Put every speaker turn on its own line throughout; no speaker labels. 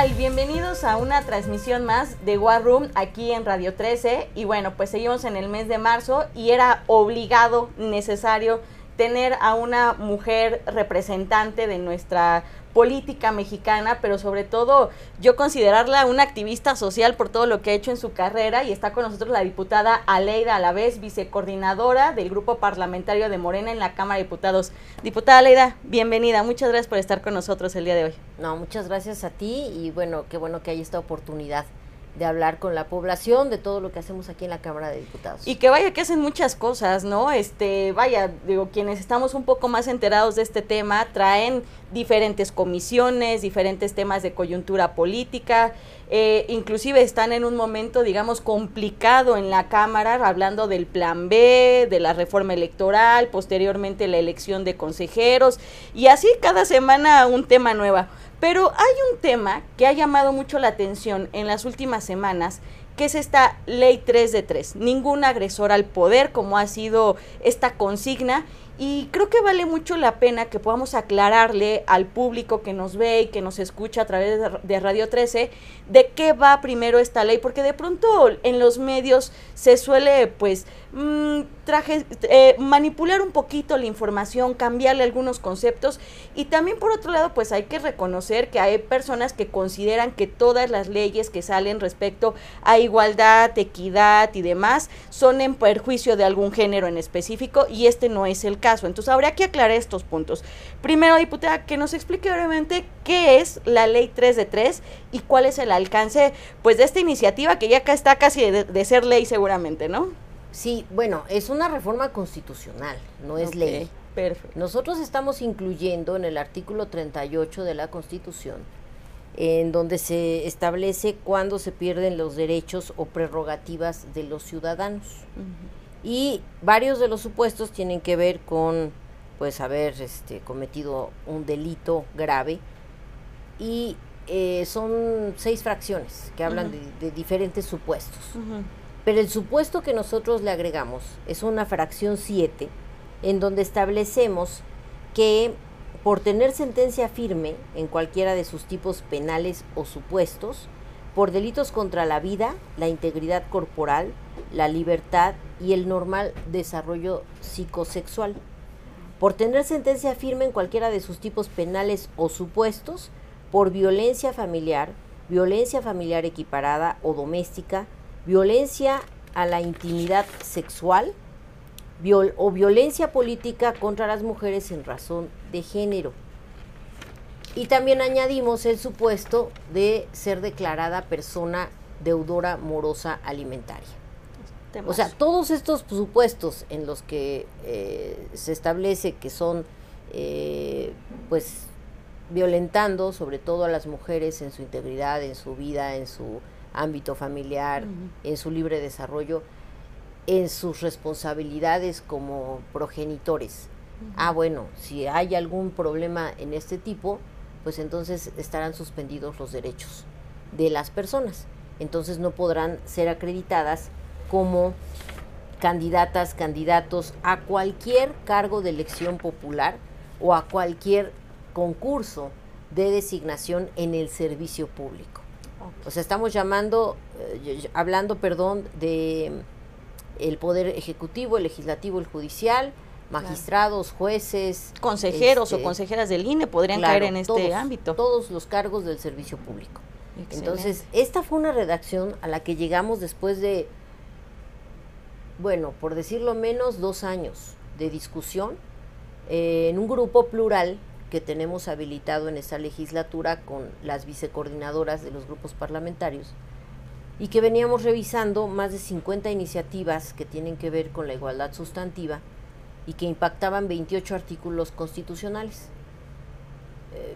Bienvenidos a una transmisión más de War Room aquí en Radio 13. Y bueno, pues seguimos en el mes de marzo y era obligado, necesario, tener a una mujer representante de nuestra política mexicana, pero sobre todo yo considerarla una activista social por todo lo que ha hecho en su carrera y está con nosotros la diputada Aleida Alavés, vicecoordinadora del grupo parlamentario de Morena en la Cámara de Diputados. Diputada Aleida, bienvenida, muchas gracias por estar con nosotros el día de hoy.
No, muchas gracias a ti y bueno, qué bueno que hay esta oportunidad de hablar con la población de todo lo que hacemos aquí en la Cámara de Diputados.
Y que vaya que hacen muchas cosas, ¿no? Este, vaya, digo, quienes estamos un poco más enterados de este tema traen diferentes comisiones, diferentes temas de coyuntura política, eh, inclusive están en un momento, digamos, complicado en la Cámara, hablando del plan B, de la reforma electoral, posteriormente la elección de consejeros, y así cada semana un tema nuevo. Pero hay un tema que ha llamado mucho la atención en las últimas semanas, que es esta ley 3 de 3. Ningún agresor al poder, como ha sido esta consigna, y creo que vale mucho la pena que podamos aclararle al público que nos ve y que nos escucha a través de, Radio 13 de qué va primero esta ley, porque de pronto en los medios se suele pues mmm, traje, eh, manipular un poquito la información, cambiarle algunos conceptos y también por otro lado pues hay que reconocer que hay personas que consideran que todas las leyes que salen respecto a igualdad, equidad y demás son en perjuicio de algún género en específico y este no es el caso. Entonces habría que aclarar estos puntos. Primero, diputada, que nos explique brevemente qué es la ley 3 de 3 y cuál es el alcance pues de esta iniciativa que ya está casi de, ser ley seguramente, ¿no?
Sí, bueno, es una reforma constitucional, no es ley.
Perfecto.
Nosotros estamos incluyendo en el artículo 38 de la Constitución, en donde se establece cuándo se pierden los derechos o prerrogativas de los ciudadanos y varios de los supuestos tienen que ver con pues haber este, cometido un delito grave. Y eh, son seis fracciones que hablan de, diferentes supuestos. Pero el supuesto que nosotros le agregamos es una fracción 7 en donde establecemos que por tener sentencia firme en cualquiera de sus tipos penales o supuestos, por delitos contra la vida, la integridad corporal, la libertad y el normal desarrollo psicosexual. Por tener sentencia firme en cualquiera de sus tipos penales o supuestos, por violencia familiar, violencia familiar equiparada o doméstica, violencia a la intimidad sexual o violencia política contra las mujeres en razón de género. Y también añadimos el supuesto de ser declarada persona deudora morosa alimentaria. O sea, todos estos supuestos en los que eh, se establece que son, eh, pues, violentando sobre todo a las mujeres en su integridad, en su vida, en su ámbito familiar, en su libre desarrollo, en sus responsabilidades como progenitores. Ah, bueno, si hay algún problema en este tipo, pues entonces estarán suspendidos los derechos de las personas. Entonces no podrán ser acreditadas como candidatas, candidatos a cualquier cargo de elección popular o a cualquier concurso de designación en el servicio público. O sea, estamos llamando, eh, hablando, perdón, de el poder ejecutivo, el legislativo, el judicial, magistrados, jueces,
consejeros o este, consejeras del INE podrían caer en este ámbito.
Todos los cargos del servicio público. Entonces, esta fue una redacción a la que llegamos después de, bueno, por decirlo menos, dos años de discusión eh, en un grupo plural que tenemos habilitado en esta legislatura con las vicecoordinadoras de los grupos parlamentarios y que veníamos revisando más de 50 iniciativas que tienen que ver con la igualdad sustantiva y que impactaban 28 artículos constitucionales. Eh,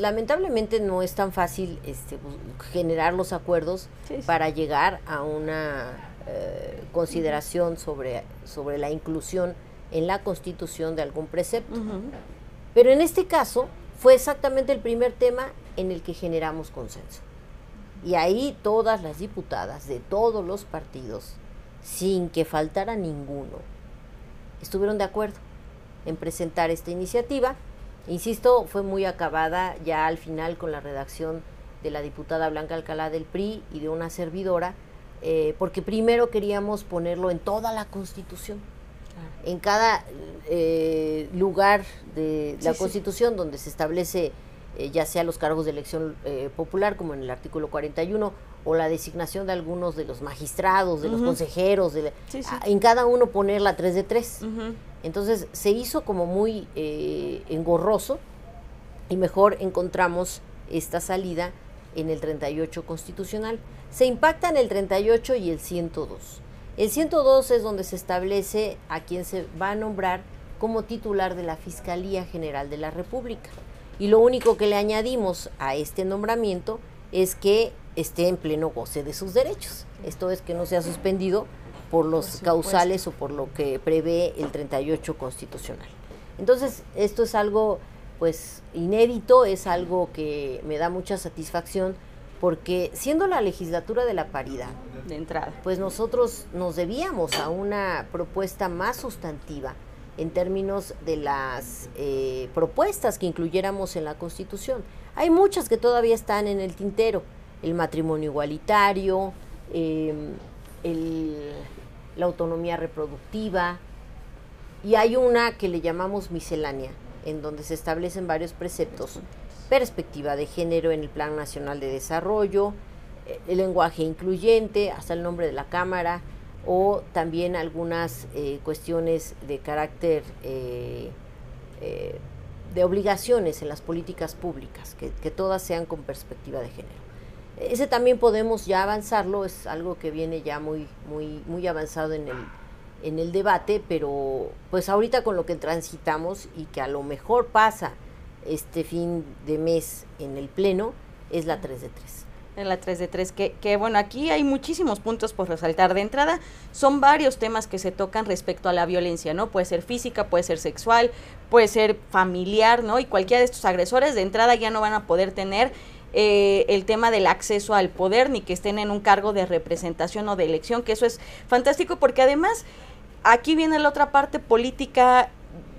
lamentablemente no es tan fácil este, generar los acuerdos para llegar a una eh, consideración sobre, sobre la inclusión en la constitución de algún precepto. Pero en este caso fue exactamente el primer tema en el que generamos consenso. Y ahí todas las diputadas de todos los partidos, sin que faltara ninguno, estuvieron de acuerdo en presentar esta iniciativa. Insisto, fue muy acabada ya al final con la redacción de la diputada Blanca Alcalá del PRI y de una servidora, eh, porque primero queríamos ponerlo en toda la Constitución, en cada eh, lugar de la Constitución donde se establece eh, ya sea los cargos de elección popular, como en el artículo 41, o la designación de algunos de los magistrados, de los consejeros, de en cada uno poner la 3 de 3. Entonces se hizo como muy engorroso y mejor encontramos esta salida en el 38 constitucional. Se impactan el 38 y el 102. El 102 es donde se establece a quien se va a nombrar como titular de la Fiscalía General de la República. Y lo único que le añadimos a este nombramiento es que esté en pleno goce de sus derechos. Esto es que no sea suspendido por los causales o por lo que prevé el 38 constitucional. Entonces, esto es algo pues inédito, es algo que me da mucha satisfacción porque siendo la legislatura de la paridad,
de entrada,
pues nosotros nos debíamos a una propuesta más sustantiva en términos de las eh, propuestas que incluyéramos en la Constitución. Hay muchas que todavía están en el tintero, el matrimonio igualitario, em, la autonomía reproductiva, y hay una que le llamamos miscelánea, en donde se establecen varios preceptos, perspectiva de género en el Plan Nacional de Desarrollo, eh, el lenguaje incluyente, hasta el nombre de la Cámara, o también algunas eh, cuestiones de carácter eh, de obligaciones en las políticas públicas, que, que, todas sean con perspectiva de género. Ese también podemos ya avanzarlo, es algo que viene ya muy, muy, muy avanzado en el, en el debate, pero pues ahorita con lo que transitamos y que a lo mejor pasa este fin de mes en el Pleno, es la 3 de 3
en la 3 de 3, que, que bueno, aquí hay muchísimos puntos por resaltar. De entrada, son varios temas que se tocan respecto a la violencia, ¿no? Puede ser física, puede ser sexual, puede ser familiar, ¿no? Y cualquiera de estos agresores de entrada ya no van a poder tener eh, el tema del acceso al poder ni que estén en un cargo de representación o de elección, que eso es fantástico porque además aquí viene la otra parte política,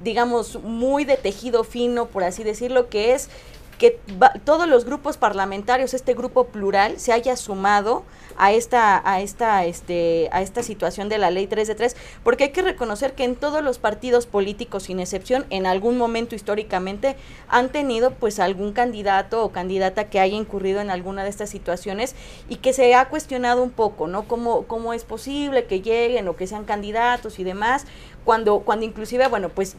digamos, muy de tejido fino, por así decirlo, que es que todos los grupos parlamentarios, este grupo plural, se haya sumado a esta, a esta, este, a esta situación de la ley 3 de 3, porque hay que reconocer que en todos los partidos políticos, sin excepción, en algún momento históricamente han tenido pues algún candidato o candidata que haya incurrido en alguna de estas situaciones y que se ha cuestionado un poco, ¿no? Cómo, cómo es posible que lleguen o que sean candidatos y demás, cuando, cuando inclusive, bueno, pues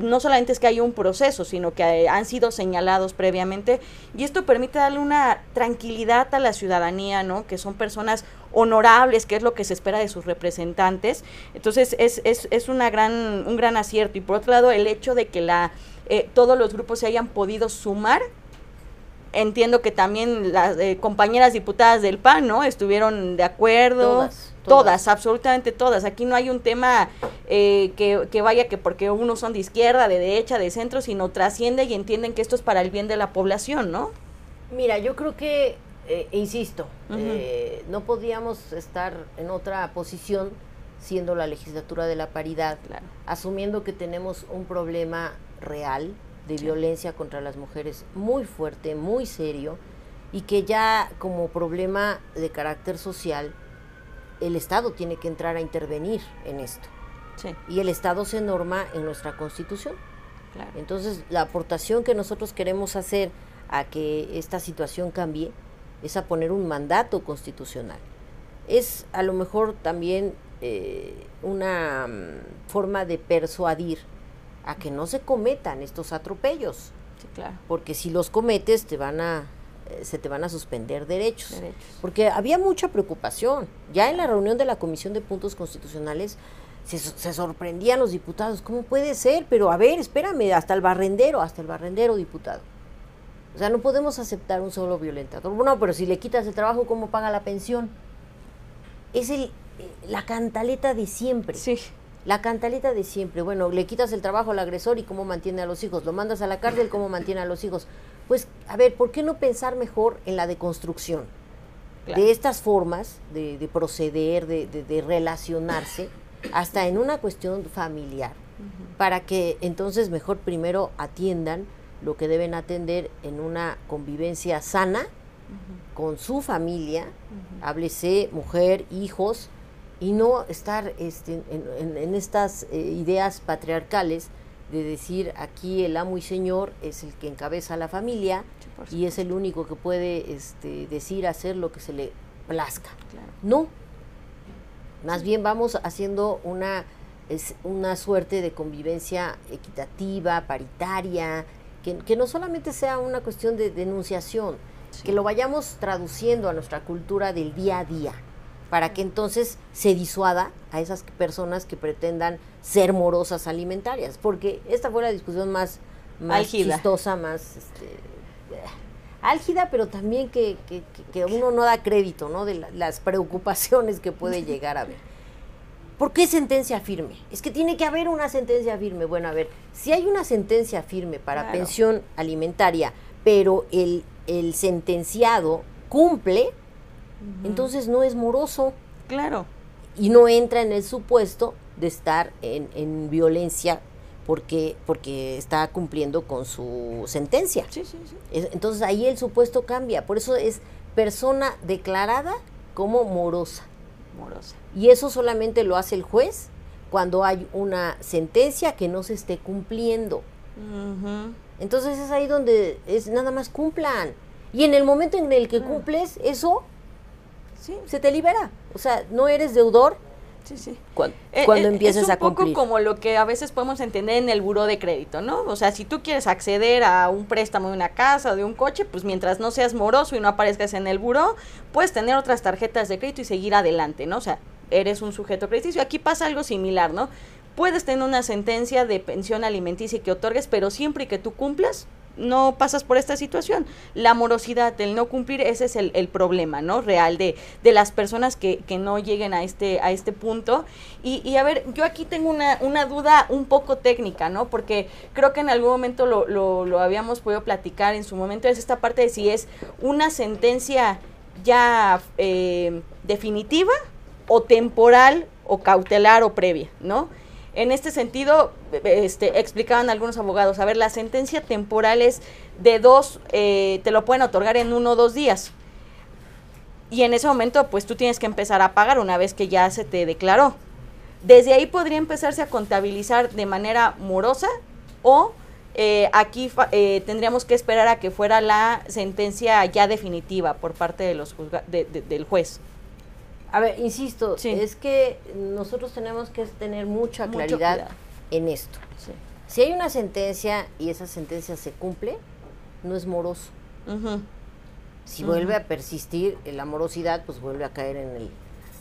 no solamente es que hay un proceso, sino que han sido señalados previamente y esto permite darle una tranquilidad a la ciudadanía, ¿no? Que son personas honorables, que es lo que se espera de sus representantes. Entonces es, es, es una gran, un gran acierto. Y por otro lado, el hecho de que la, eh, todos los grupos se hayan podido sumar entiendo que también las eh, compañeras diputadas del PAN, ¿no? Estuvieron de acuerdo. Todas, absolutamente todas. Aquí no hay un tema eh, que, vaya que porque unos son de izquierda, de derecha, de centro, sino trasciende y entienden que esto es para el bien de la población, ¿no?
Mira, yo creo que, eh, insisto, eh, no podíamos estar en otra posición siendo la legislatura de la paridad, asumiendo que tenemos un problema real de violencia contra las mujeres muy fuerte, muy serio, y que ya como problema de carácter social, el Estado tiene que entrar a intervenir en esto. Y el Estado se norma en nuestra Constitución. Entonces, la aportación que nosotros queremos hacer a que esta situación cambie es a poner un mandato constitucional. Es a lo mejor también eh, una mm, forma de persuadir a que no se cometan estos atropellos. Porque si los cometes te van a se te van a suspender derechos. Porque había mucha preocupación. Ya en la reunión de la Comisión de Puntos Constitucionales se, sorprendían los diputados. ¿Cómo puede ser? Pero a ver, espérame, hasta el barrendero, hasta el barrendero diputado. O sea, no podemos aceptar un solo violentador. Bueno, pero si le quitas el trabajo, ¿cómo paga la pensión? Es el, eh, la cantaleta de siempre.
Sí.
La cantaleta de siempre. Bueno, le quitas el trabajo al agresor y cómo mantiene a los hijos. Lo mandas a la cárcel, cómo mantiene a los hijos. Pues, a ver, ¿por qué no pensar mejor en la deconstrucción de estas formas de, proceder, de, relacionarse, hasta en una cuestión familiar, para que entonces mejor primero atiendan lo que deben atender en una convivencia sana con su familia, háblese mujer, hijos, y no estar este, en, estas eh, ideas patriarcales de decir aquí el amo y señor es el que encabeza la familia y es el único que puede este, decir, hacer lo que se le plazca. No, más bien vamos haciendo una, es una suerte de convivencia equitativa, paritaria, que, no solamente sea una cuestión de denunciación, que lo vayamos traduciendo a nuestra cultura del día a día, para que entonces se disuada a esas personas que pretendan ser morosas alimentarias, porque esta fue la discusión más, más chistosa, más este, álgida, pero también que, que, uno no da crédito ¿no? de las preocupaciones que puede llegar a ver. ¿Por qué sentencia firme? Es que tiene que haber una sentencia firme. Bueno, a ver, si hay una sentencia firme para pensión alimentaria, pero el, el sentenciado cumple, entonces no es moroso.
Claro.
Y no entra en el supuesto de estar en, en violencia porque, porque está cumpliendo con su sentencia.
Sí, sí, sí.
Entonces ahí el supuesto cambia. Por eso es persona declarada como morosa.
Morosa.
Y eso solamente lo hace el juez cuando hay una sentencia que no se esté cumpliendo. Entonces es ahí donde es nada más cumplan. Y en el momento en el que cumples eso, sí. se te libera. O sea, no eres deudor.
Sí, sí.
Cuando, eh, cuando eh,
es un poco como lo que a veces podemos entender en el buró de crédito, ¿no? O sea, si tú quieres acceder a un préstamo de una casa o de un coche, pues mientras no seas moroso y no aparezcas en el buró, puedes tener otras tarjetas de crédito y seguir adelante, ¿no? O sea, eres un sujeto crediticio. Aquí pasa algo similar, ¿no? Puedes tener una sentencia de pensión alimenticia que otorgues, pero siempre y que tú cumplas, no pasas por esta situación. La morosidad, el no cumplir, ese es el, problema, ¿no? Real de, de las personas que, que, no lleguen a este, a este punto. Y, y a ver, yo aquí tengo una, una, duda un poco técnica, ¿no? Porque creo que en algún momento lo, lo, lo habíamos podido platicar en su momento, es esta parte de si es una sentencia ya eh, definitiva o temporal o cautelar o previa, ¿no? En este sentido, este, explicaban algunos abogados, a ver, la sentencia temporal es de dos, eh, te lo pueden otorgar en uno o dos días. Y en ese momento, pues tú tienes que empezar a pagar una vez que ya se te declaró. Desde ahí podría empezarse a contabilizar de manera morosa o eh, aquí eh, tendríamos que esperar a que fuera la sentencia ya definitiva por parte de los del juez.
A ver, insisto, es que nosotros tenemos que tener mucha claridad en esto. Si hay una sentencia y esa sentencia se cumple, no es moroso. Si vuelve a persistir la morosidad, pues vuelve a caer en, el,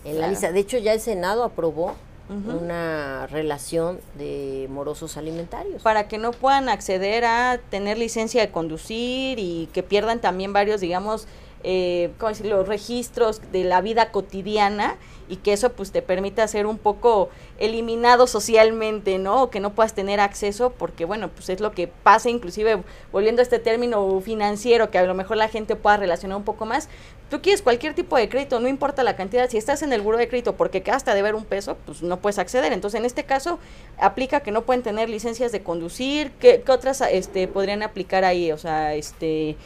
en la lista. De hecho, ya el Senado aprobó una relación de morosos alimentarios.
Para que no puedan acceder a tener licencia de conducir y que pierdan también varios, digamos, eh, ¿cómo los registros de la vida cotidiana y que eso pues te permita ser un poco eliminado socialmente, ¿no? O que no puedas tener acceso porque bueno, pues es lo que pasa inclusive volviendo a este término financiero que a lo mejor la gente pueda relacionar un poco más. Tú quieres cualquier tipo de crédito, no importa la cantidad, si estás en el buro de crédito porque quedaste de ver un peso, pues no puedes acceder. Entonces, en este caso aplica que no pueden tener licencias de conducir, ¿qué, qué otras este podrían aplicar ahí? O sea, este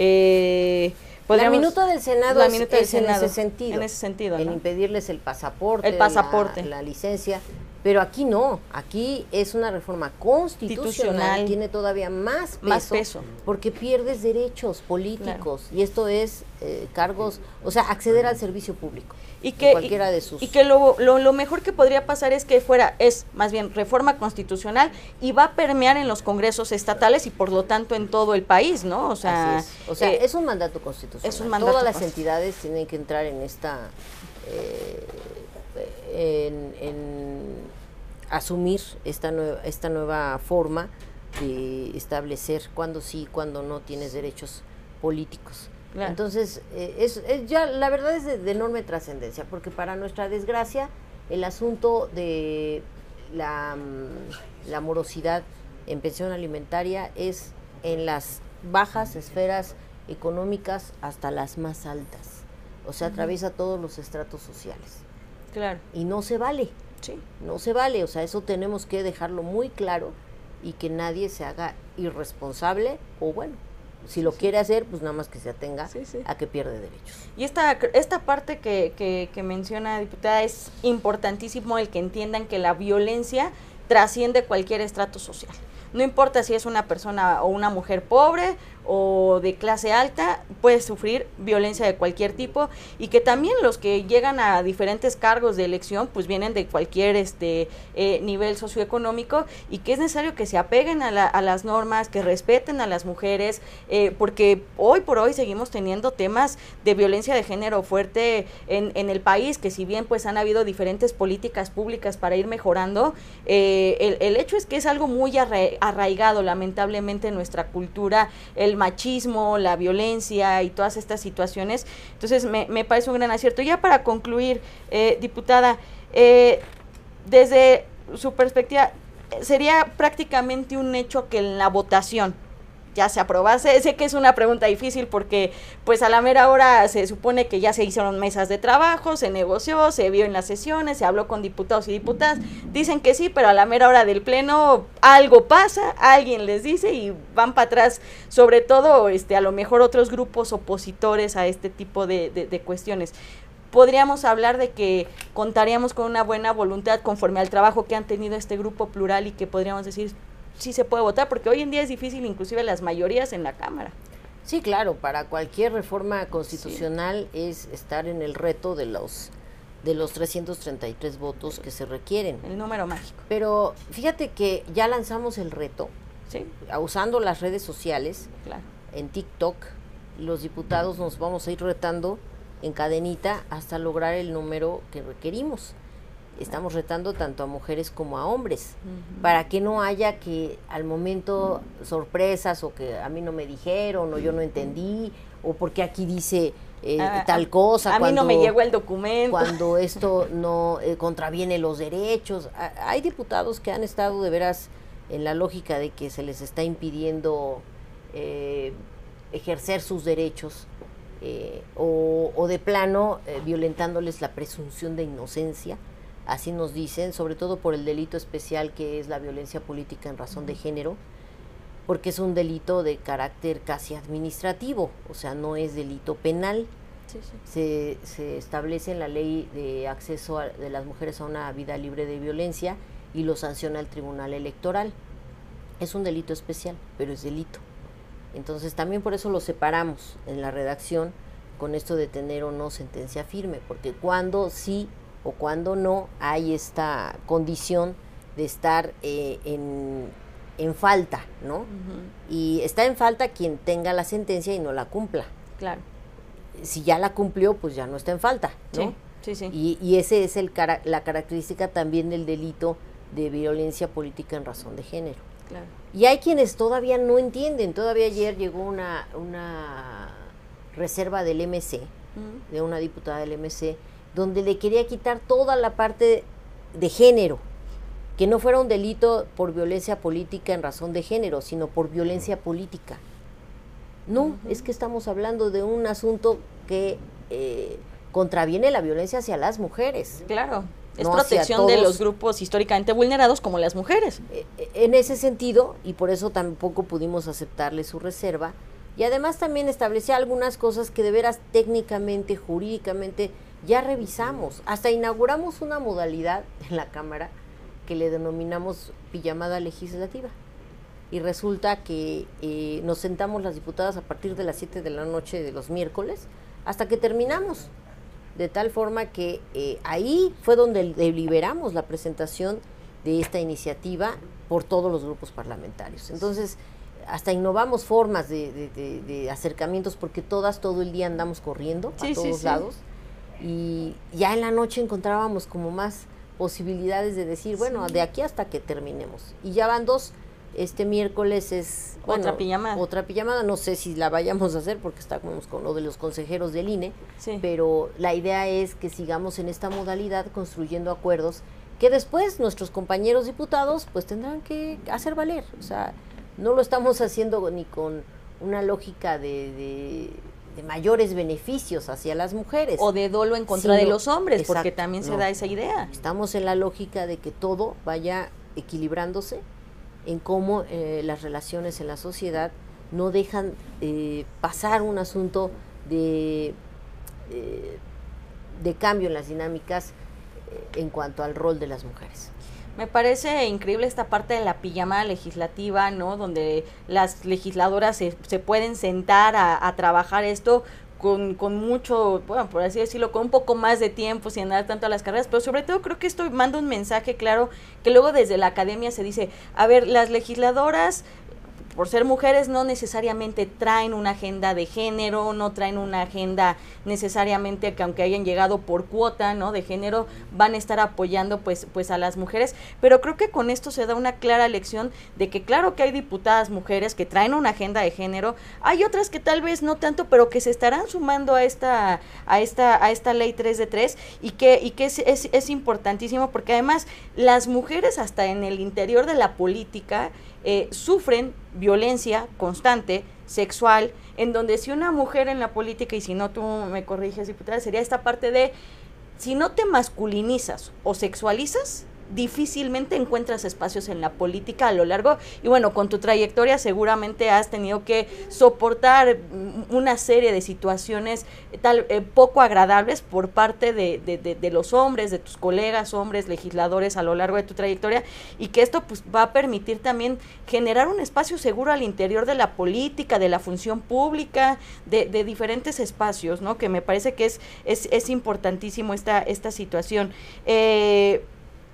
eh,
la minuta del Senado es, en ese sentido.
En ese sentido.
En impedirles el pasaporte.
El pasaporte.
La, licencia. Pero aquí no. Aquí es una reforma constitucional. Tiene todavía más peso,
más peso.
Porque pierdes derechos políticos. Y esto es eh, cargos, o sea, acceder al servicio público
y que, cualquiera de sus... y que lo, lo, mejor que podría pasar es que fuera, es más bien reforma constitucional y va a permear en los congresos estatales y por lo tanto en todo el país, ¿no?
O sea, es. O sea, eh, es un mandato constitucional. Es un mandato Todas las entidades tienen que entrar en esta... Eh, en, asumir esta nueva, esta nueva forma de establecer cuándo sí, cuándo no tienes derechos políticos. Entonces, eh, es, ya la verdad es de, enorme trascendencia, porque para nuestra desgracia, el asunto de la, mm, la morosidad en pensión alimentaria es en las bajas esferas económicas hasta las más altas. O sea, atraviesa todos los estratos sociales.
Claro.
Y no se vale.
Sí.
No se vale. O sea, eso tenemos que dejarlo muy claro y que nadie se haga irresponsable o, bueno, Si lo quiere hacer, pues nada más que se atenga a que pierde derechos.
Y esta, esta parte que, que, que menciona diputada es importantísimo el que entiendan que la violencia trasciende cualquier estrato social. No importa si es una persona o una mujer pobre o de clase alta puede sufrir violencia de cualquier tipo y que también los que llegan a diferentes cargos de elección pues vienen de cualquier este eh, nivel socioeconómico y que es necesario que se apeguen a, las normas, que respeten a las mujeres, eh, porque hoy por hoy seguimos teniendo temas de violencia de género fuerte en, en el país, que si bien pues han habido diferentes políticas públicas para ir mejorando, eh, el, el, hecho es que es algo muy arraigado lamentablemente en nuestra cultura, el machismo, la violencia y todas estas situaciones. Entonces me, parece un gran acierto. Ya para concluir, eh, diputada, eh, desde su perspectiva, sería prácticamente un hecho que en la votación ya se aprobase. Sé que es una pregunta difícil porque pues a la mera hora se supone que ya se hicieron mesas de trabajo, se negoció, se vio en las sesiones, se habló con diputados y diputadas. Dicen que sí, pero a la mera hora del pleno algo pasa, alguien les dice y van para atrás, sobre todo este a lo mejor otros grupos opositores a este tipo de, de cuestiones podríamos hablar de que contaríamos con una buena voluntad conforme al trabajo que han tenido este grupo plural y que podríamos decir sí se puede votar, porque hoy en día es difícil inclusive las mayorías en la Cámara.
Sí, claro, para cualquier reforma constitucional es estar en el reto de los de los 333 votos que se requieren.
El número mágico.
Pero fíjate que ya lanzamos el reto, ¿sí? usando las redes sociales, claro. en TikTok, los diputados nos vamos a ir retando en cadenita hasta lograr el número que requerimos estamos retando tanto a mujeres como a hombres, para que no haya que al momento sorpresas o que a mí no me dijeron o yo no entendí o porque aquí dice eh, ah, tal cosa.
A cuando, mí no me llegó el documento.
Cuando esto no eh, contraviene los derechos. hay diputados que han estado de veras en la lógica de que se les está impidiendo eh, ejercer sus derechos. o, o, de plano violentándoles la presunción de inocencia así nos dicen, sobre todo por el delito especial que es la violencia política en razón de género, porque es un delito de carácter casi administrativo, o sea, no es delito penal. Se, se, establece en la ley de acceso de las mujeres a una vida libre de violencia y lo sanciona el Tribunal Electoral. Es un delito especial, pero es delito. Entonces también por eso lo separamos en la redacción con esto de tener o no sentencia firme, porque cuando sí o cuando no hay esta condición de estar eh, en, en, falta, ¿no? Y está en falta quien tenga la sentencia y no la cumpla.
Claro.
Si ya la cumplió, pues ya no está en falta, ¿no?
Sí, sí.
Y, y ese es el la característica también del delito de violencia política en razón de género.
Claro.
Y hay quienes todavía no entienden. Todavía ayer llegó una, una reserva del MC, de una diputada del MC, donde le quería quitar toda la parte de género, que no fuera un delito por violencia política en razón de género, sino por violencia política. No, es que estamos hablando de un asunto que eh, contraviene la violencia hacia las mujeres.
Claro, es protección de los grupos históricamente vulnerados como las mujeres.
Eh, eh, en ese sentido, y por eso tampoco pudimos aceptarle su reserva, y además también establecía algunas cosas que de veras técnicamente, jurídicamente, ya revisamos, hasta inauguramos una modalidad en la Cámara que le denominamos pijamada legislativa. Y resulta que eh, nos sentamos las diputadas a partir de las 7 de la noche de los miércoles hasta que terminamos. De tal forma que eh, ahí fue donde deliberamos la presentación de esta iniciativa por todos los grupos parlamentarios. Entonces, hasta innovamos formas de, acercamientos porque todas todo el día andamos corriendo a todos lados y ya en la noche encontrábamos como más posibilidades de decir, bueno, de aquí hasta que terminemos. Y ya van dos, este miércoles es...
otra pijamada.
Otra pijamada, no sé si la vayamos a hacer porque estamos con lo de los consejeros del INE, pero la idea es que sigamos en esta modalidad construyendo acuerdos que después nuestros compañeros diputados pues tendrán que hacer valer. O sea, no lo estamos haciendo ni con una lógica de de mayores beneficios hacia las mujeres.
O de dolo en contra de los hombres, porque también se da esa idea.
Estamos en la lógica de que todo vaya equilibrándose en cómo eh, las relaciones en la sociedad no dejan eh, pasar un asunto de, eh, de cambio en las dinámicas eh, en cuanto al rol de las mujeres.
Me parece increíble esta parte de la pijamada legislativa, ¿no? Donde las legisladoras se, se pueden sentar a, a trabajar esto con, con, mucho, bueno, por así decirlo, con un poco más de tiempo, sin dar tanto a las carreras, pero sobre todo creo que esto manda un mensaje claro que luego desde la academia se dice, a ver, las legisladoras por ser mujeres no necesariamente traen una agenda de género, no traen una agenda necesariamente que aunque hayan llegado por cuota, ¿no? de género van a estar apoyando pues pues a las mujeres, pero creo que con esto se da una clara lección de que claro que hay diputadas mujeres que traen una agenda de género, hay otras que tal vez no tanto, pero que se estarán sumando a esta a esta a esta ley 3 de 3 y que y que es, es, es importantísimo porque además las mujeres hasta en el interior de la política eh, sufren violencia constante, sexual, en donde si una mujer en la política, y si no tú me corriges, diputada, sería esta parte de, si no te masculinizas o sexualizas, difícilmente encuentras espacios en la política a lo largo y bueno, con tu trayectoria seguramente has tenido que soportar una serie de situaciones tal eh, poco agradables por parte de, de, de, los hombres, de tus colegas, hombres, legisladores a lo largo de tu trayectoria y que esto pues va a permitir también generar un espacio seguro al interior de la política, de la función pública, de, de diferentes espacios, ¿no? Que me parece que es, es, es importantísimo esta, esta situación. Eh,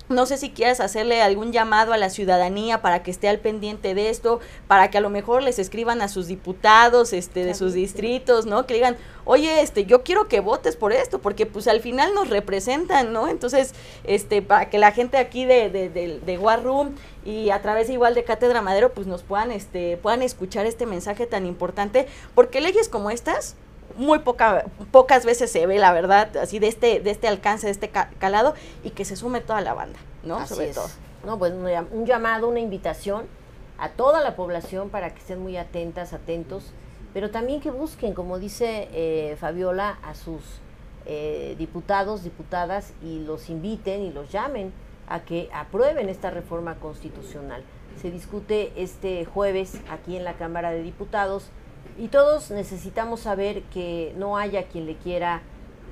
no sé si quieres hacerle algún llamado a la ciudadanía para que esté al pendiente de esto, para que a lo mejor les escriban a sus diputados este, de sus distritos, ¿no? Que digan, oye, este, yo quiero que votes por esto, porque pues al final nos representan, ¿no? Entonces, este, para que la gente aquí de, de, de, de War Room y a través igual de Cátedra Madero, pues nos puedan, este, puedan escuchar este mensaje tan importante, porque leyes como estas muy poca, pocas veces se ve, la verdad, así de este, de este alcance, de este calado, y que se sume toda la banda, ¿no?
Así
Sobre
es.
todo.
No, pues un llamado, una invitación a toda la población para que estén muy atentas, atentos, pero también que busquen, como dice eh, Fabiola, a sus eh, diputados, diputadas y los inviten y los llamen a que aprueben esta reforma constitucional. Se discute este jueves aquí en la Cámara de Diputados y todos necesitamos saber que no haya quien le quiera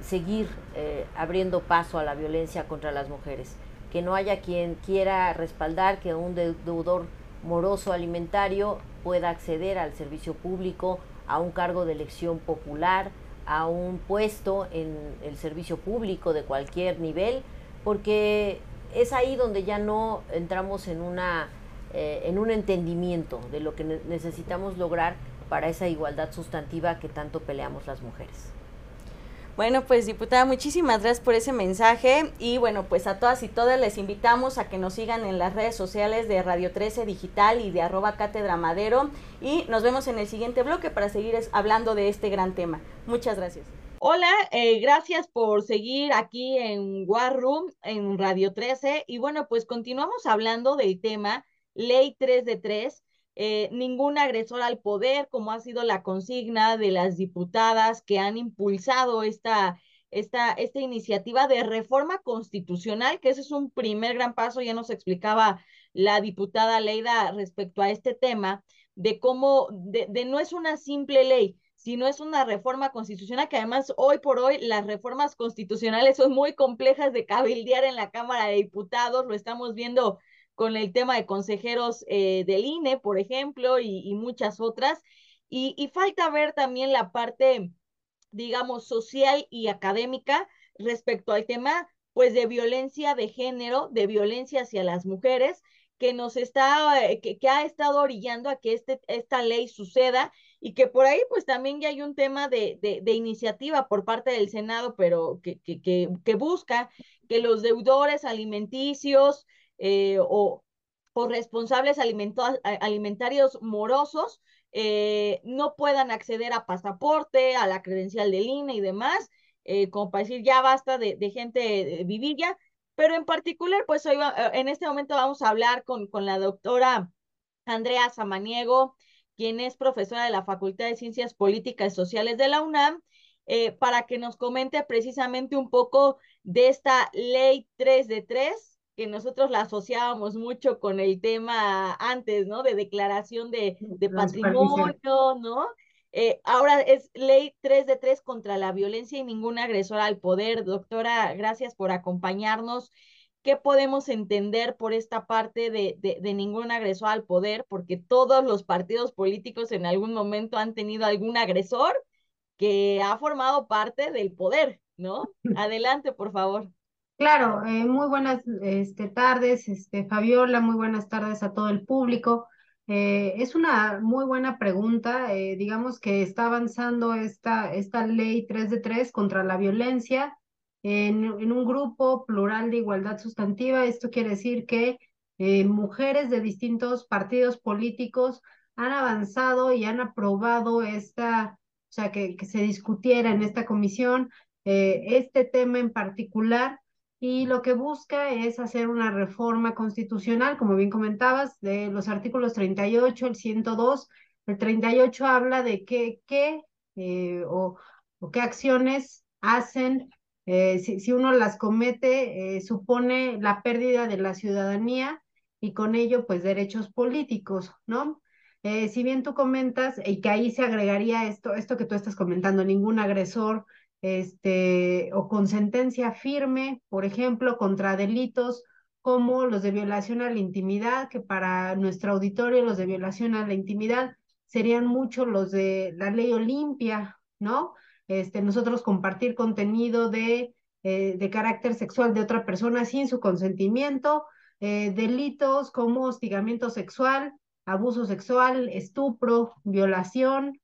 seguir eh, abriendo paso a la violencia contra las mujeres, que no haya quien quiera respaldar que un deudor moroso alimentario pueda acceder al servicio público, a un cargo de elección popular, a un puesto en el servicio público de cualquier nivel, porque es ahí donde ya no entramos en una eh, en un entendimiento de lo que ne necesitamos lograr para esa igualdad sustantiva que tanto peleamos las mujeres.
Bueno, pues diputada, muchísimas gracias por ese mensaje y bueno, pues a todas y todas les invitamos a que nos sigan en las redes sociales de Radio 13 Digital y de arroba Cátedra Madero y nos vemos en el siguiente bloque para seguir hablando de este gran tema. Muchas gracias. Hola, eh, gracias por seguir aquí en War Room, en Radio 13 y bueno, pues continuamos hablando del tema Ley 3 de 3 eh, ningún agresor al poder, como ha sido la consigna de las diputadas que han impulsado esta, esta, esta iniciativa de reforma constitucional, que ese es un primer gran paso, ya nos explicaba la diputada Leida respecto a este tema, de cómo, de, de no es una simple ley, sino es una reforma constitucional que además hoy por hoy las reformas constitucionales son muy complejas de cabildear en la Cámara de Diputados, lo estamos viendo con el tema de consejeros eh, del INE, por ejemplo, y, muchas otras. Y, falta ver también la parte, digamos, social y académica respecto al tema, pues, de violencia de género, de violencia hacia las mujeres, que nos está, eh, que, que ha estado orillando a que este, esta ley suceda y que por ahí, pues, también ya hay un tema de, de, de iniciativa por parte del Senado, pero que, que, que busca que los deudores alimenticios, eh, o, o, responsables alimentarios morosos eh, no puedan acceder a pasaporte, a la credencial del INE y demás, eh, como para decir ya basta de, gente vivir pero en particular, pues hoy en este momento vamos a hablar con, con la doctora Andrea Samaniego, quien es profesora de la Facultad de Ciencias Políticas y Sociales de la UNAM, eh, para que nos comente precisamente un poco de esta ley 3 de 3 que nosotros la asociábamos mucho con el tema antes, ¿no? De declaración de, de patrimonio, ¿no? Eh, ahora es ley 3 de 3 contra la violencia y ningún agresor al poder. Doctora, gracias por acompañarnos. ¿Qué podemos entender por esta parte de, de, de, ningún agresor al poder? Porque todos los partidos políticos en algún momento han tenido algún agresor que ha formado parte del poder, ¿no? Adelante, por favor.
Claro, eh, muy buenas este, tardes, este, Fabiola, muy buenas tardes a todo el público. Eh, es una muy buena pregunta. Eh, digamos que está avanzando esta, esta ley 3 de 3 contra la violencia en, un grupo plural de igualdad sustantiva. Esto quiere decir que mujeres de distintos partidos políticos han avanzado y han aprobado esta, o sea, que se discutiera en esta comisión este tema en particular y lo que busca es hacer una reforma constitucional, como bien comentabas, de los artículos 38, el 102. El 38 habla de qué, qué eh, o, qué acciones hacen, eh, si, si, uno las comete, eh, supone la pérdida de la ciudadanía y con ello, pues, derechos políticos, ¿no? Si bien tú comentas, y que ahí se agregaría esto, esto que tú estás comentando, ningún agresor, este, o con sentencia firme, por ejemplo, contra delitos como los de violación a la intimidad, que para nuestro auditorio los de violación a la intimidad serían mucho los de la ley Olimpia, ¿no? Este, nosotros compartir contenido de, eh, de carácter sexual de otra persona sin su consentimiento, eh, delitos como hostigamiento sexual, abuso sexual, estupro, violación,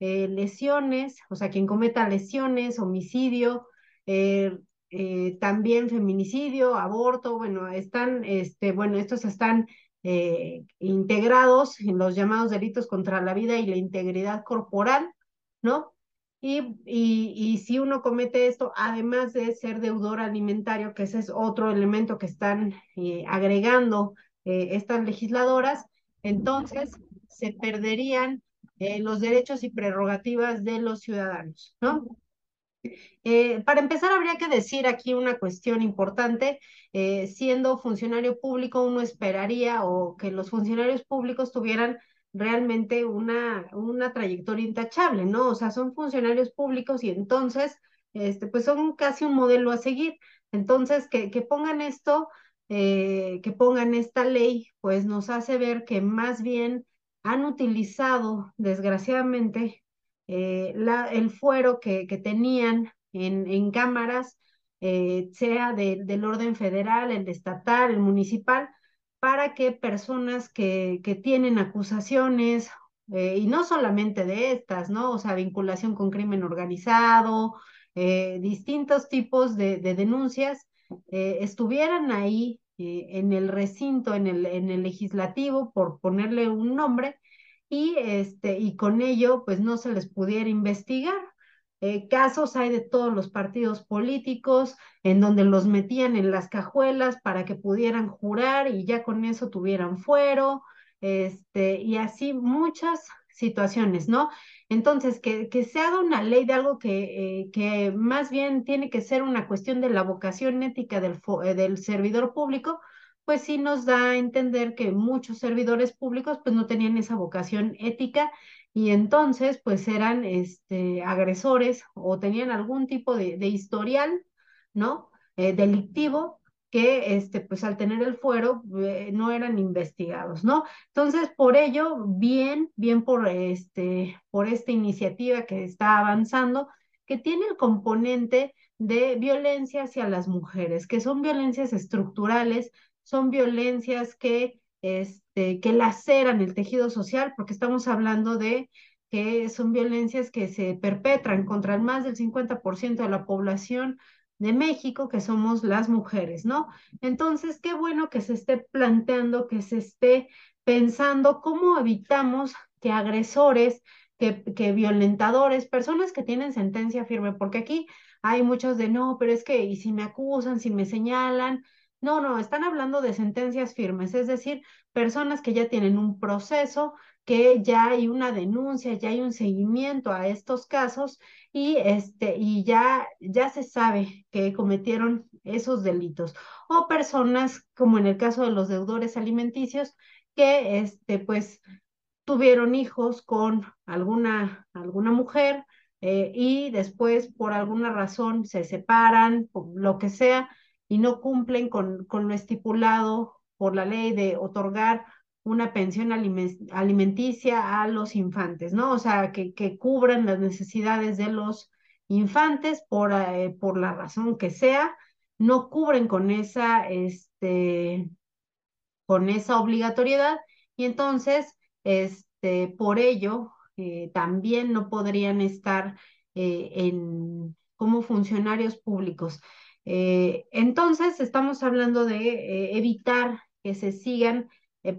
eh, lesiones, o sea, quien cometa lesiones, homicidio, eh, eh, también feminicidio, aborto, bueno, están, este, bueno, estos están eh, integrados en los llamados delitos contra la vida y la integridad corporal, ¿no? Y, y, y, si uno comete esto, además de ser deudor alimentario, que ese es otro elemento que están agregando estas legisladoras, entonces se perderían eh, los derechos y prerrogativas de los ciudadanos, ¿no? Eh, para empezar, habría que decir aquí una cuestión importante. Eh, siendo funcionario público, uno esperaría o que los funcionarios públicos tuvieran realmente una, una trayectoria intachable, ¿no? O sea, son funcionarios públicos y entonces, este, pues son casi un modelo a seguir. Entonces, que, que pongan esto, que pongan esta ley, pues nos hace ver que más bien han utilizado, desgraciadamente, eh, el fuero que, que tenían en, en cámaras, eh, sea de, del orden federal, el estatal, el municipal, para que personas que, que tienen acusaciones, eh, y no solamente de estas, ¿no? O sea, vinculación con crimen organizado, distintos tipos de, de denuncias, estuvieran ahí eh, en el recinto, en el, en el legislativo, por ponerle un nombre, y, este, y con ello pues no se les pudiera investigar. Eh, casos hay de todos los partidos políticos en donde los metían en las cajuelas para que pudieran jurar y ya con eso tuvieran fuero, este, y así muchas situaciones, ¿no? Entonces, que, que se haga una ley de algo que, eh, que más bien tiene que ser una cuestión de la vocación ética del, eh, del servidor público, pues sí nos da a entender que muchos servidores públicos pues no tenían esa vocación ética y entonces pues eran este, agresores o tenían algún tipo de, de historial, ¿no? Eh, delictivo que este, pues al tener el fuero eh, no eran investigados, ¿no? Entonces, por ello, bien, bien por, este, por esta iniciativa que está avanzando, que tiene el componente de violencia hacia las mujeres, que son violencias estructurales, son violencias que, este, que laceran el tejido social, porque estamos hablando de que son violencias que se perpetran contra más del 50% de la población de México, que somos las mujeres, ¿no? Entonces, qué bueno que se esté planteando, que se esté pensando cómo evitamos que agresores, que, que violentadores, personas que tienen sentencia firme, porque aquí hay muchos de no, pero es que, y si me acusan, si me señalan, no, no, están hablando de sentencias firmes, es decir, personas que ya tienen un proceso, que ya hay una denuncia, ya hay un seguimiento a estos casos y, este, y ya, ya se sabe que cometieron esos delitos. O personas, como en el caso de los deudores alimenticios, que este, pues tuvieron hijos con alguna, alguna mujer eh, y después por alguna razón se separan, lo que sea, y no cumplen con, lo estipulado por la ley de otorgar una pensión alimenticia a los infantes, ¿no? O sea, que, que cubran las necesidades de los infantes por, eh, por la razón que sea, no cubren con esa, este, con esa obligatoriedad y entonces, este, por ello, eh, también no podrían estar eh, en, como funcionarios públicos. Eh, entonces, estamos hablando de evitar que se sigan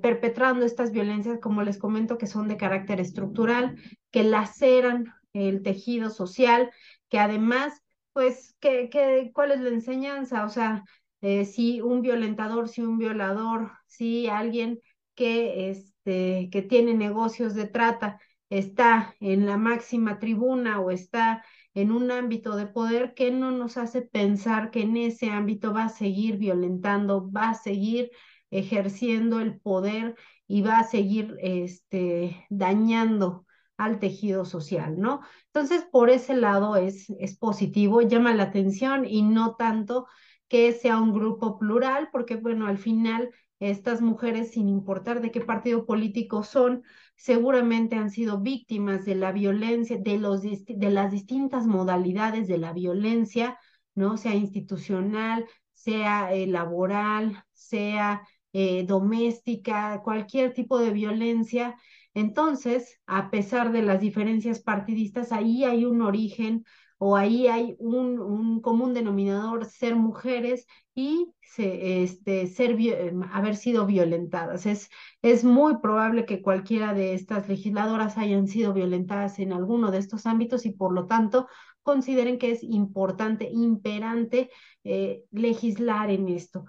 perpetrando estas violencias, como les comento, que son de carácter estructural, que laceran el tejido social, que además, pues, que, ¿cuál es la enseñanza? O sea, si un violentador, si un violador, si alguien que, este, que tiene negocios de trata, está en la máxima tribuna o está en un ámbito de poder que no nos hace pensar que en ese ámbito va a seguir violentando, va a seguir ejerciendo el poder y va a seguir este, dañando al tejido social, ¿no? Entonces, por ese lado es, es positivo, llama la atención y no tanto que sea un grupo plural, porque, bueno, al final estas mujeres, sin importar de qué partido político son, seguramente han sido víctimas de la violencia, de, los, de las distintas modalidades de la violencia, ¿no? Sea institucional, sea eh, laboral, sea eh, doméstica, cualquier tipo de violencia. Entonces, a pesar de las diferencias partidistas, ahí hay un origen o ahí hay un, un común denominador, ser mujeres y este, ser, em, haber sido violentadas. Es, es muy probable que cualquiera de estas legisladoras hayan sido violentadas en alguno de estos ámbitos y por lo tanto consideren que es importante, imperante eh, legislar en esto.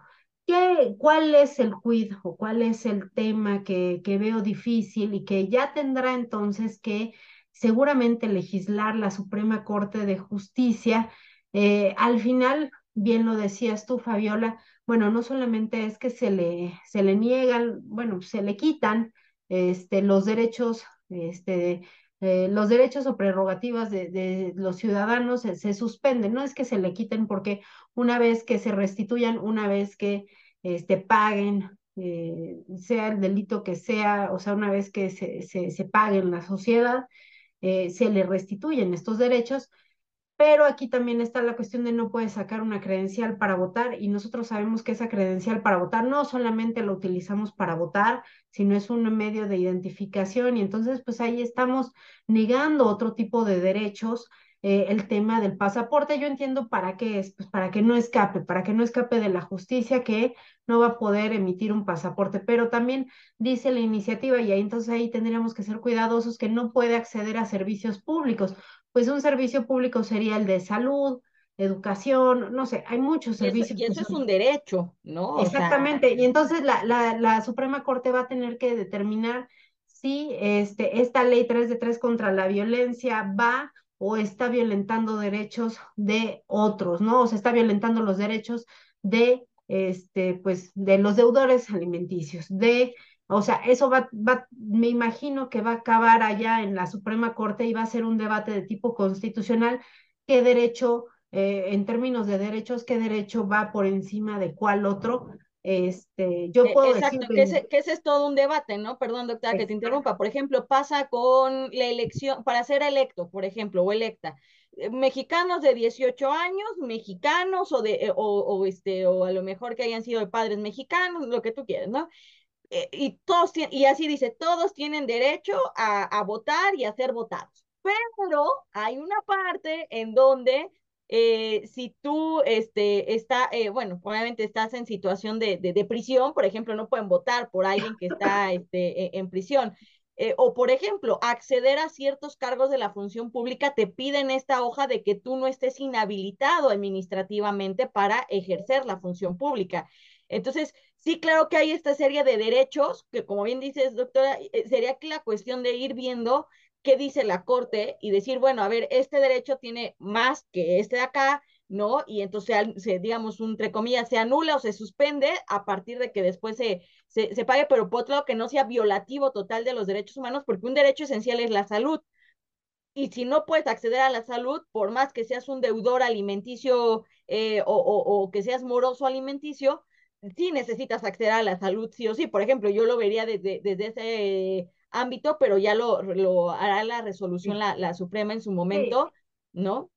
¿Qué, ¿Cuál es el quid o cuál es el tema que, que veo difícil y que ya tendrá entonces que seguramente legislar la Suprema Corte de Justicia. Eh, al final, bien lo decías tú, Fabiola, bueno, no solamente es que se le, se le niegan, bueno, se le quitan este, los derechos, este, eh, los derechos o prerrogativas de, los ciudadanos se, suspenden, no es que se le quiten porque una vez que se restituyan, una vez que este, paguen, eh, sea el delito que sea, o sea, una vez que se, se, se pague en la sociedad, eh, se le restituyen estos derechos, pero aquí también está la cuestión de no puede sacar una credencial para votar y nosotros sabemos que esa credencial para votar no solamente lo utilizamos para votar, sino es un medio de identificación y entonces pues ahí estamos negando otro tipo de derechos eh, el tema del pasaporte. Yo entiendo para qué es, pues para que no escape, para que no escape de la justicia que no va a poder emitir un pasaporte, pero también dice la iniciativa y ahí entonces ahí tendríamos que ser cuidadosos que no puede acceder a servicios públicos, pues un servicio público sería el de salud, educación, no sé, hay muchos servicios.
y eso es un derecho, ¿no?
Exactamente, y entonces la, la, la Suprema Corte va a tener que determinar si este, esta ley 3 de 3 contra la violencia va o está violentando derechos de otros, ¿no? O se está violentando los derechos de, este, pues, de los deudores alimenticios, de, o sea, eso va, va, me imagino que va a acabar allá en la Suprema Corte y va a ser un debate de tipo constitucional, qué derecho, eh, en términos de derechos, qué derecho va por encima de cuál otro, este, yo
e, puedo Exacto, que, ese, que ese es todo un debate, ¿no? Perdón, doctora, que te interrumpa. Por ejemplo, pasa con la elección, para ser electo, por ejemplo, o electa, eh, mexicanos de 18 años, mexicanos o de eh, o, o, este o a lo mejor que hayan sido de padres mexicanos, lo que tú quieras, ¿no? Eh, y todos y así dice, todos tienen derecho a, a votar y a ser votados. Pero hay una parte en donde eh, si tú este, está, eh, bueno, obviamente estás en situación de, de, prisión, por ejemplo, no pueden votar por alguien que está este, e, en prisión. Eh, o, por ejemplo, acceder a ciertos cargos de la función pública, te piden esta hoja de que tú no estés inhabilitado administrativamente para ejercer la función pública. Entonces, sí, claro que hay esta serie de derechos que, como bien dices, doctora, sería que la cuestión de ir viendo qué dice la Corte y decir, bueno, a ver, este derecho tiene más que este de acá, ¿no? Y entonces, se, digamos, entre comillas, se anula o se suspende a partir de que después se, se, se pague, pero por otro lado, que no sea violativo total de los derechos humanos, porque un derecho esencial es la salud. Y si no puedes acceder a la salud, por más que seas un deudor alimenticio eh, o, o, que seas moroso alimenticio, sí necesitas acceder a la salud, sí o sí. Por ejemplo, yo lo vería desde, desde ese ámbito, pero ya lo, lo hará la resolución la, la Suprema en su momento, ¿no?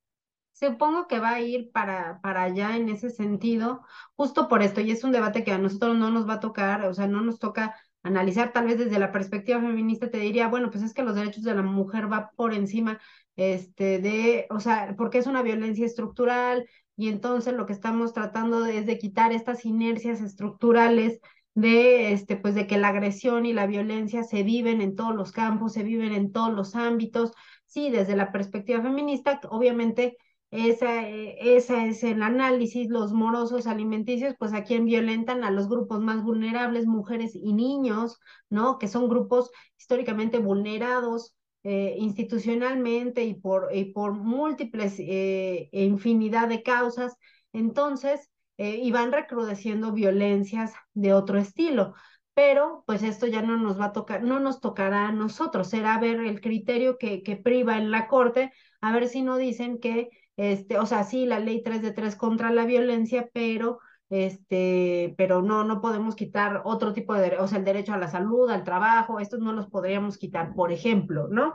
Supongo que va a ir para, para allá en ese sentido, justo por esto, y es un debate que a nosotros no nos va a tocar, o sea, no nos toca analizar tal vez desde la perspectiva feminista, te diría, bueno, pues es que los derechos de la mujer va por encima este, de, o sea, porque es una violencia estructural y entonces lo que estamos tratando es de quitar estas inercias estructurales de, este, pues de que la agresión y la violencia se viven en todos los campos, se viven en todos los ámbitos. Sí, desde la perspectiva feminista, obviamente esa, eh, esa es el análisis, los morosos alimenticios, pues a quien violentan a los grupos más vulnerables, mujeres y niños, ¿no? Que son grupos históricamente vulnerados eh, institucionalmente y por, y por múltiples e infinidad de causas. Entonces, y van recrudeciendo violencias de otro estilo pero pues esto ya no nos va a tocar, no nos tocará a nosotros, será ver el criterio que, que priva en la Corte, a ver si no dicen que este, o sea, sí, la ley 3 de 3 contra la violencia, pero este, pero no, no podemos quitar otro tipo de, o sea, el derecho a la salud, al trabajo, estos no los podríamos quitar, por ejemplo, ¿no?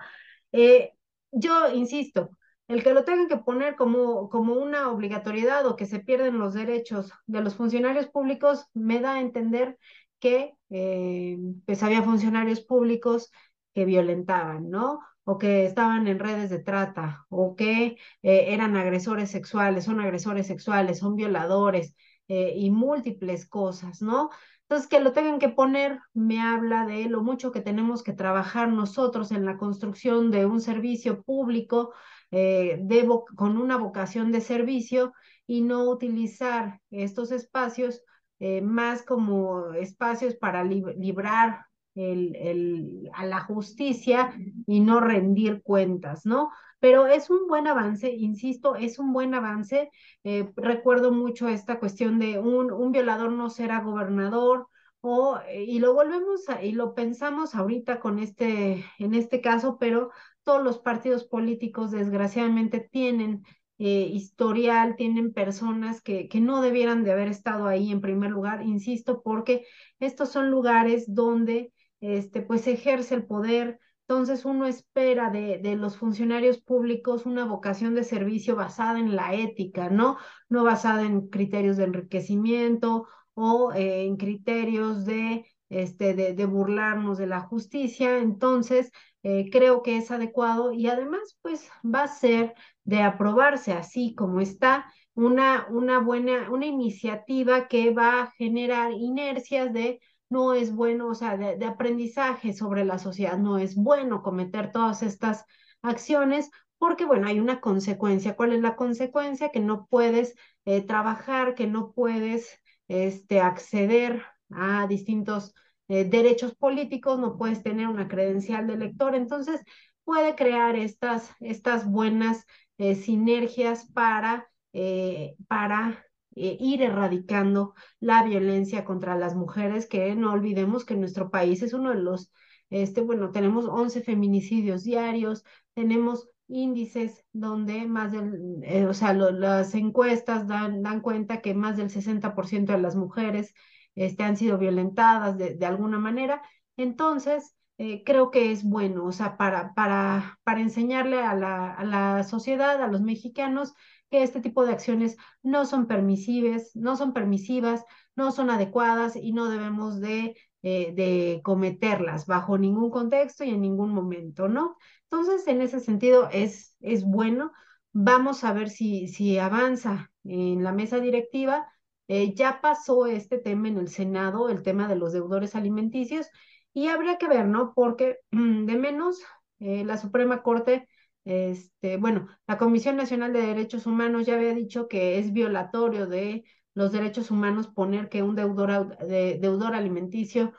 Eh, yo insisto, el que lo tengan que poner como, como una obligatoriedad o que se pierden los derechos de los funcionarios públicos, me da a entender que eh, pues había funcionarios públicos que violentaban, ¿no? o que estaban en redes de trata, o que eh, eran agresores sexuales, son agresores sexuales, son violadores eh, y múltiples cosas, ¿no? Entonces, que lo tengan que poner me habla de lo mucho que tenemos que trabajar nosotros en la construcción de un servicio público eh, con una vocación de servicio y no utilizar estos espacios más como espacios para librar a la justicia y no rendir cuentas, ¿no? Pero es un buen avance, insisto, es un buen avance. Eh, recuerdo mucho esta cuestión de un, un violador no será gobernador, o, y lo volvemos a, y lo pensamos ahorita con este, en este caso, pero todos los partidos políticos desgraciadamente tienen eh, historial, tienen personas que, que no debieran de haber estado ahí en primer lugar, insisto, porque estos son lugares donde este, pues ejerce el poder. Entonces uno espera de, de, los funcionarios públicos una vocación de servicio basada en la ética, ¿no? No basada en criterios de enriquecimiento o eh, en criterios de, este, de, de, burlarnos de la justicia. Entonces, eh, creo que es adecuado y además, pues va a ser de aprobarse así como está una, una buena, una iniciativa que va a generar inercias de no es bueno, o sea, de, aprendizaje sobre la sociedad, no es bueno cometer todas estas acciones porque, bueno, hay una consecuencia. ¿Cuál es la consecuencia? Que no puedes eh, trabajar, que no puedes este, acceder a distintos eh, derechos políticos, no puedes tener una credencial de elector. Entonces, puede crear estas, estas buenas eh, sinergias para, para eh, ir erradicando la violencia contra las mujeres, que no olvidemos que nuestro país es uno de los, este, bueno, tenemos 11 feminicidios diarios, tenemos índices donde más del, o sea, las encuestas dan, dan cuenta que más del 60% de las mujeres este, han sido violentadas de, de alguna manera. Entonces, eh, creo que es bueno, o sea, para, para, para enseñarle a la, a la sociedad, a los mexicanos, que este tipo de acciones no son permisivas, no son permisivas, no son adecuadas y no debemos de, eh, de cometerlas bajo ningún contexto y en ningún momento, ¿no? Entonces, en ese sentido, es, es bueno. Vamos a ver si, si avanza en la mesa directiva. Eh, ya pasó este tema en el Senado, el tema de los deudores alimenticios, y habría que ver, ¿no? Porque de menos eh, la Suprema Corte este, bueno, la Comisión Nacional de Derechos Humanos ya había dicho que es violatorio de los derechos humanos poner que un deudor, de, deudor alimenticio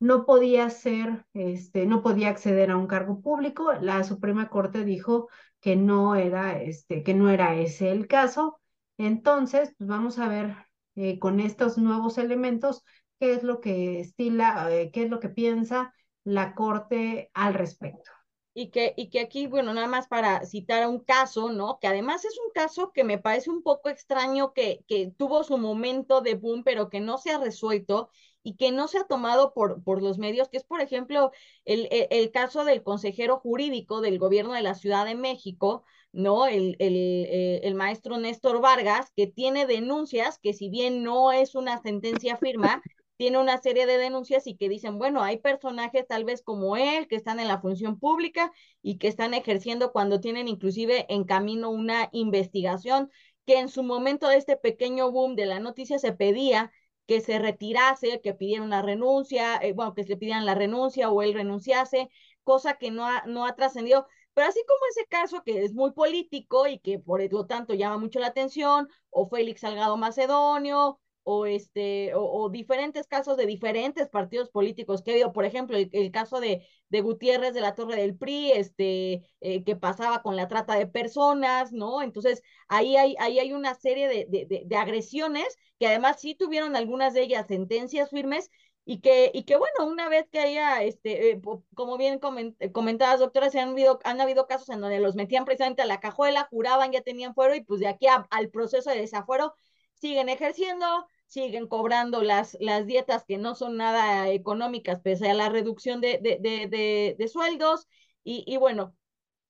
no podía ser, este, no podía acceder a un cargo público. La Suprema Corte dijo que no era, este, que no era ese el caso. Entonces, pues vamos a ver eh, con estos nuevos elementos qué es lo que estila, eh, qué es lo que piensa la Corte al respecto.
Y que, y que aquí, bueno, nada más para citar un caso, ¿no? Que además es un caso que me parece un poco extraño, que, que tuvo su momento de boom, pero que no se ha resuelto y que no se ha tomado por, por los medios, que es, por ejemplo, el, el, el caso del consejero jurídico del gobierno de la Ciudad de México, ¿no? El, el, eh, el, maestro Néstor Vargas, que tiene denuncias, que si bien no es una sentencia firma, tiene una serie de denuncias y que dicen, bueno, hay personajes tal vez como él que están en la función pública y que están ejerciendo cuando tienen inclusive en camino una investigación, que en su momento de este pequeño boom de la noticia se pedía que se retirase, que pidiera una renuncia, eh, bueno, que se le pidieran la renuncia o él renunciase, cosa que no ha, no ha trascendido. Pero así como ese caso que es muy político y que por lo tanto llama mucho la atención, o Félix Salgado Macedonio, o, este, o, diferentes casos de diferentes partidos políticos que ha por ejemplo, el, el caso de, de, Gutiérrez de la Torre del PRI, este, eh, que pasaba con la trata de personas, ¿no? Entonces, ahí hay, ahí hay una serie de, de, de agresiones que además sí tuvieron algunas de ellas sentencias firmes, y que, y que bueno, una vez que haya, este, eh, como bien coment comentadas, doctoras, se han habido, han habido casos en donde los metían precisamente a la cajuela, juraban, ya tenían fuero, y pues de aquí al proceso de desafuero siguen ejerciendo, siguen cobrando las, las dietas que no son nada económicas, pese a la reducción de, de, de, de sueldos. Y, y bueno,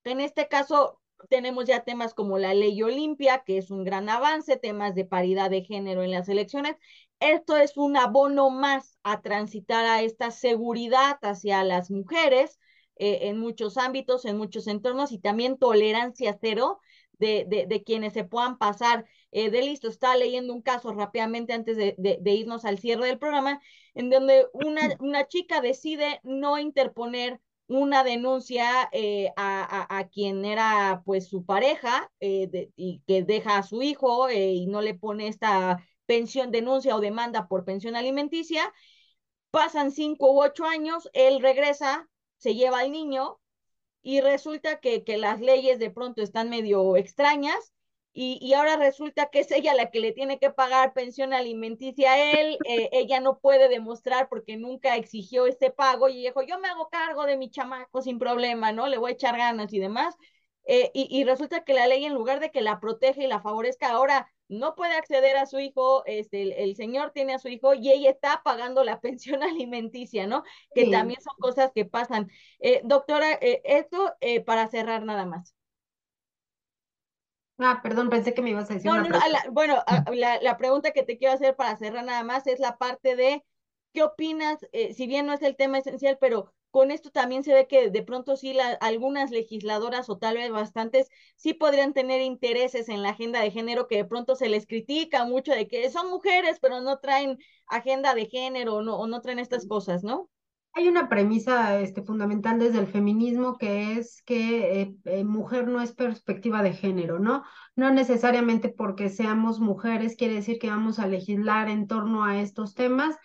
en este caso tenemos ya temas como la ley Olimpia, que es un gran avance, temas de paridad de género en las elecciones. Esto es un abono más a transitar a esta seguridad hacia las mujeres eh, en muchos ámbitos, en muchos entornos y también tolerancia cero de, de, de quienes se puedan pasar eh, de listo. Estaba leyendo un caso rápidamente antes de, de, de, irnos al cierre del programa, en donde una, una chica decide no interponer una denuncia eh, a, a, a, quien era pues su pareja eh, y que deja a su hijo eh, y no le pone esta pensión, denuncia o demanda por pensión alimenticia. Pasan cinco u ocho años, él regresa, se lleva al niño y resulta que, que las leyes de pronto están medio extrañas y, y, ahora resulta que es ella la que le tiene que pagar pensión alimenticia a él, eh, ella no puede demostrar porque nunca exigió este pago y dijo, yo me hago cargo de mi chamaco sin problema, ¿no? Le voy a echar ganas y demás. Eh, y, y, resulta que la ley en lugar de que la protege y la favorezca, ahora no puede acceder a su hijo, este, el, el señor tiene a su hijo y ella está pagando la pensión alimenticia, ¿no? Que sí. también son cosas que pasan. Eh, doctora, esto para cerrar nada más.
Ah, perdón, pensé que me ibas a decir.
No, no, no, la, bueno, la, la, pregunta que te quiero hacer para cerrar nada más es la parte de qué opinas, eh, si bien no es el tema esencial, pero con esto también se ve que de pronto sí la, algunas legisladoras o tal vez bastantes sí podrían tener intereses en la agenda de género que de pronto se les critica mucho de que son mujeres pero no traen agenda de género o no, o no traen estas cosas, ¿no?
Hay una premisa este, fundamental desde el feminismo que es que eh, eh, mujer no es perspectiva de género, ¿no? No necesariamente porque seamos mujeres quiere decir que vamos a legislar en torno a estos temas,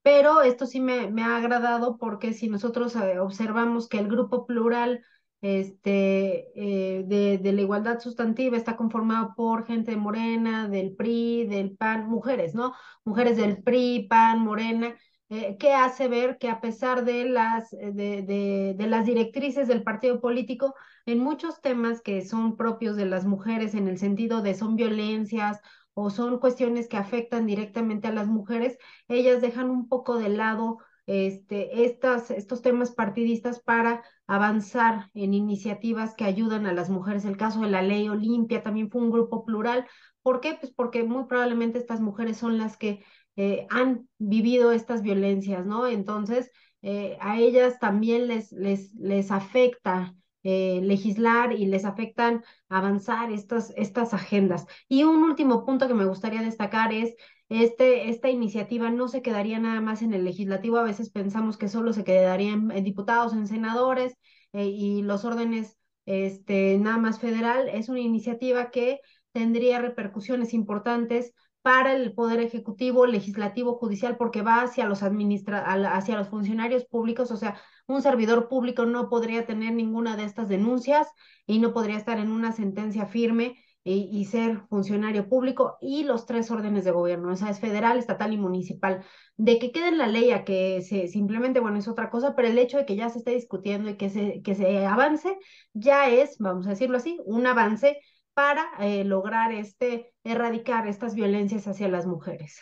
pero esto sí me, ha agradado porque si nosotros eh, observamos que el grupo plural este, de, de, la igualdad sustantiva está conformado por gente de Morena, del PRI, del PAN, mujeres, ¿no? Mujeres del PRI, PAN, Morena eh, que hace ver que a pesar de las, eh, de, de, de, las directrices del partido político, en muchos temas que son propios de las mujeres en el sentido de son violencias o son cuestiones que afectan directamente a las mujeres, ellas dejan un poco de lado este, estas, estos temas partidistas para avanzar en iniciativas que ayudan a las mujeres. El caso de la ley Olimpia también fue un grupo plural. ¿Por qué? Pues porque muy probablemente estas mujeres son las que eh, han vivido estas violencias, ¿no? Entonces, eh, a ellas también les, les, les afecta eh, legislar y les afectan avanzar estas, estas agendas. Y un último punto que me gustaría destacar es este, esta iniciativa no se quedaría nada más en el legislativo, a veces pensamos que solo se quedaría en, diputados, en senadores y los órdenes este, nada más federal, es una iniciativa que tendría repercusiones importantes para el poder ejecutivo, legislativo, judicial, porque va hacia los administra hacia los funcionarios públicos, o sea, un servidor público no podría tener ninguna de estas denuncias y no podría estar en una sentencia firme y, ser funcionario público y los tres órdenes de gobierno, o sea, es federal, estatal y municipal. De que quede en la ley a que se simplemente, bueno, es otra cosa, pero el hecho de que ya se esté discutiendo y que se, que se avance ya es, vamos a decirlo así, un avance para eh, lograr este, erradicar estas violencias hacia las mujeres.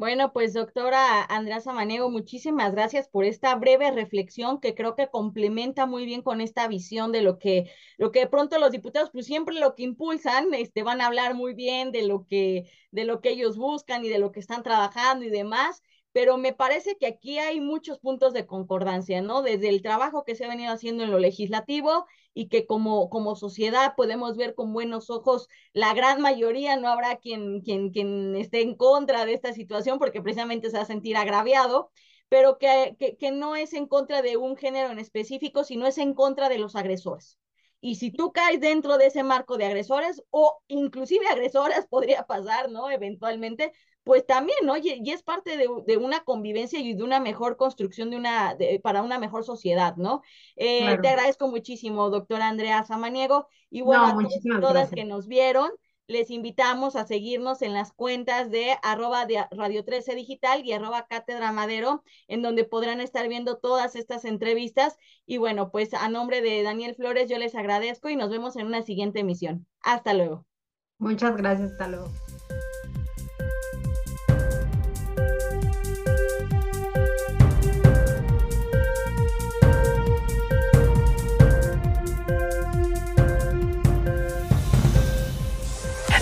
Bueno, pues doctora Andrea Samaniego, muchísimas gracias por esta breve reflexión que creo que complementa muy bien con esta visión de lo que, lo que de pronto los diputados, pues siempre lo que impulsan, este, van a hablar muy bien de lo que, de lo que ellos buscan y de lo que están trabajando y demás, pero me parece que aquí hay muchos puntos de concordancia, ¿no? Desde el trabajo que se ha venido haciendo en lo legislativo y que como, como sociedad podemos ver con buenos ojos, la gran mayoría, no habrá quien, quien, quien esté en contra de esta situación porque precisamente se va a sentir agraviado, pero que, que, que no es en contra de un género en específico, sino es en contra de los agresores. Y si tú caes dentro de ese marco de agresores o inclusive agresoras podría pasar, ¿no? Eventualmente, pues también, ¿no? Y, es parte de, de, una convivencia y de una mejor construcción de una, para una mejor sociedad, ¿no? Eh, Te agradezco muchísimo, doctora Andrea Samaniego, y bueno, a todas que nos vieron, les invitamos a seguirnos en las cuentas de arroba de Radio 13 Digital y arroba Cátedra Madero, en donde podrán estar viendo todas estas entrevistas. Y bueno, pues a nombre de Daniel Flores, yo les agradezco y nos vemos en una siguiente emisión. Hasta luego.
Muchas gracias, hasta luego.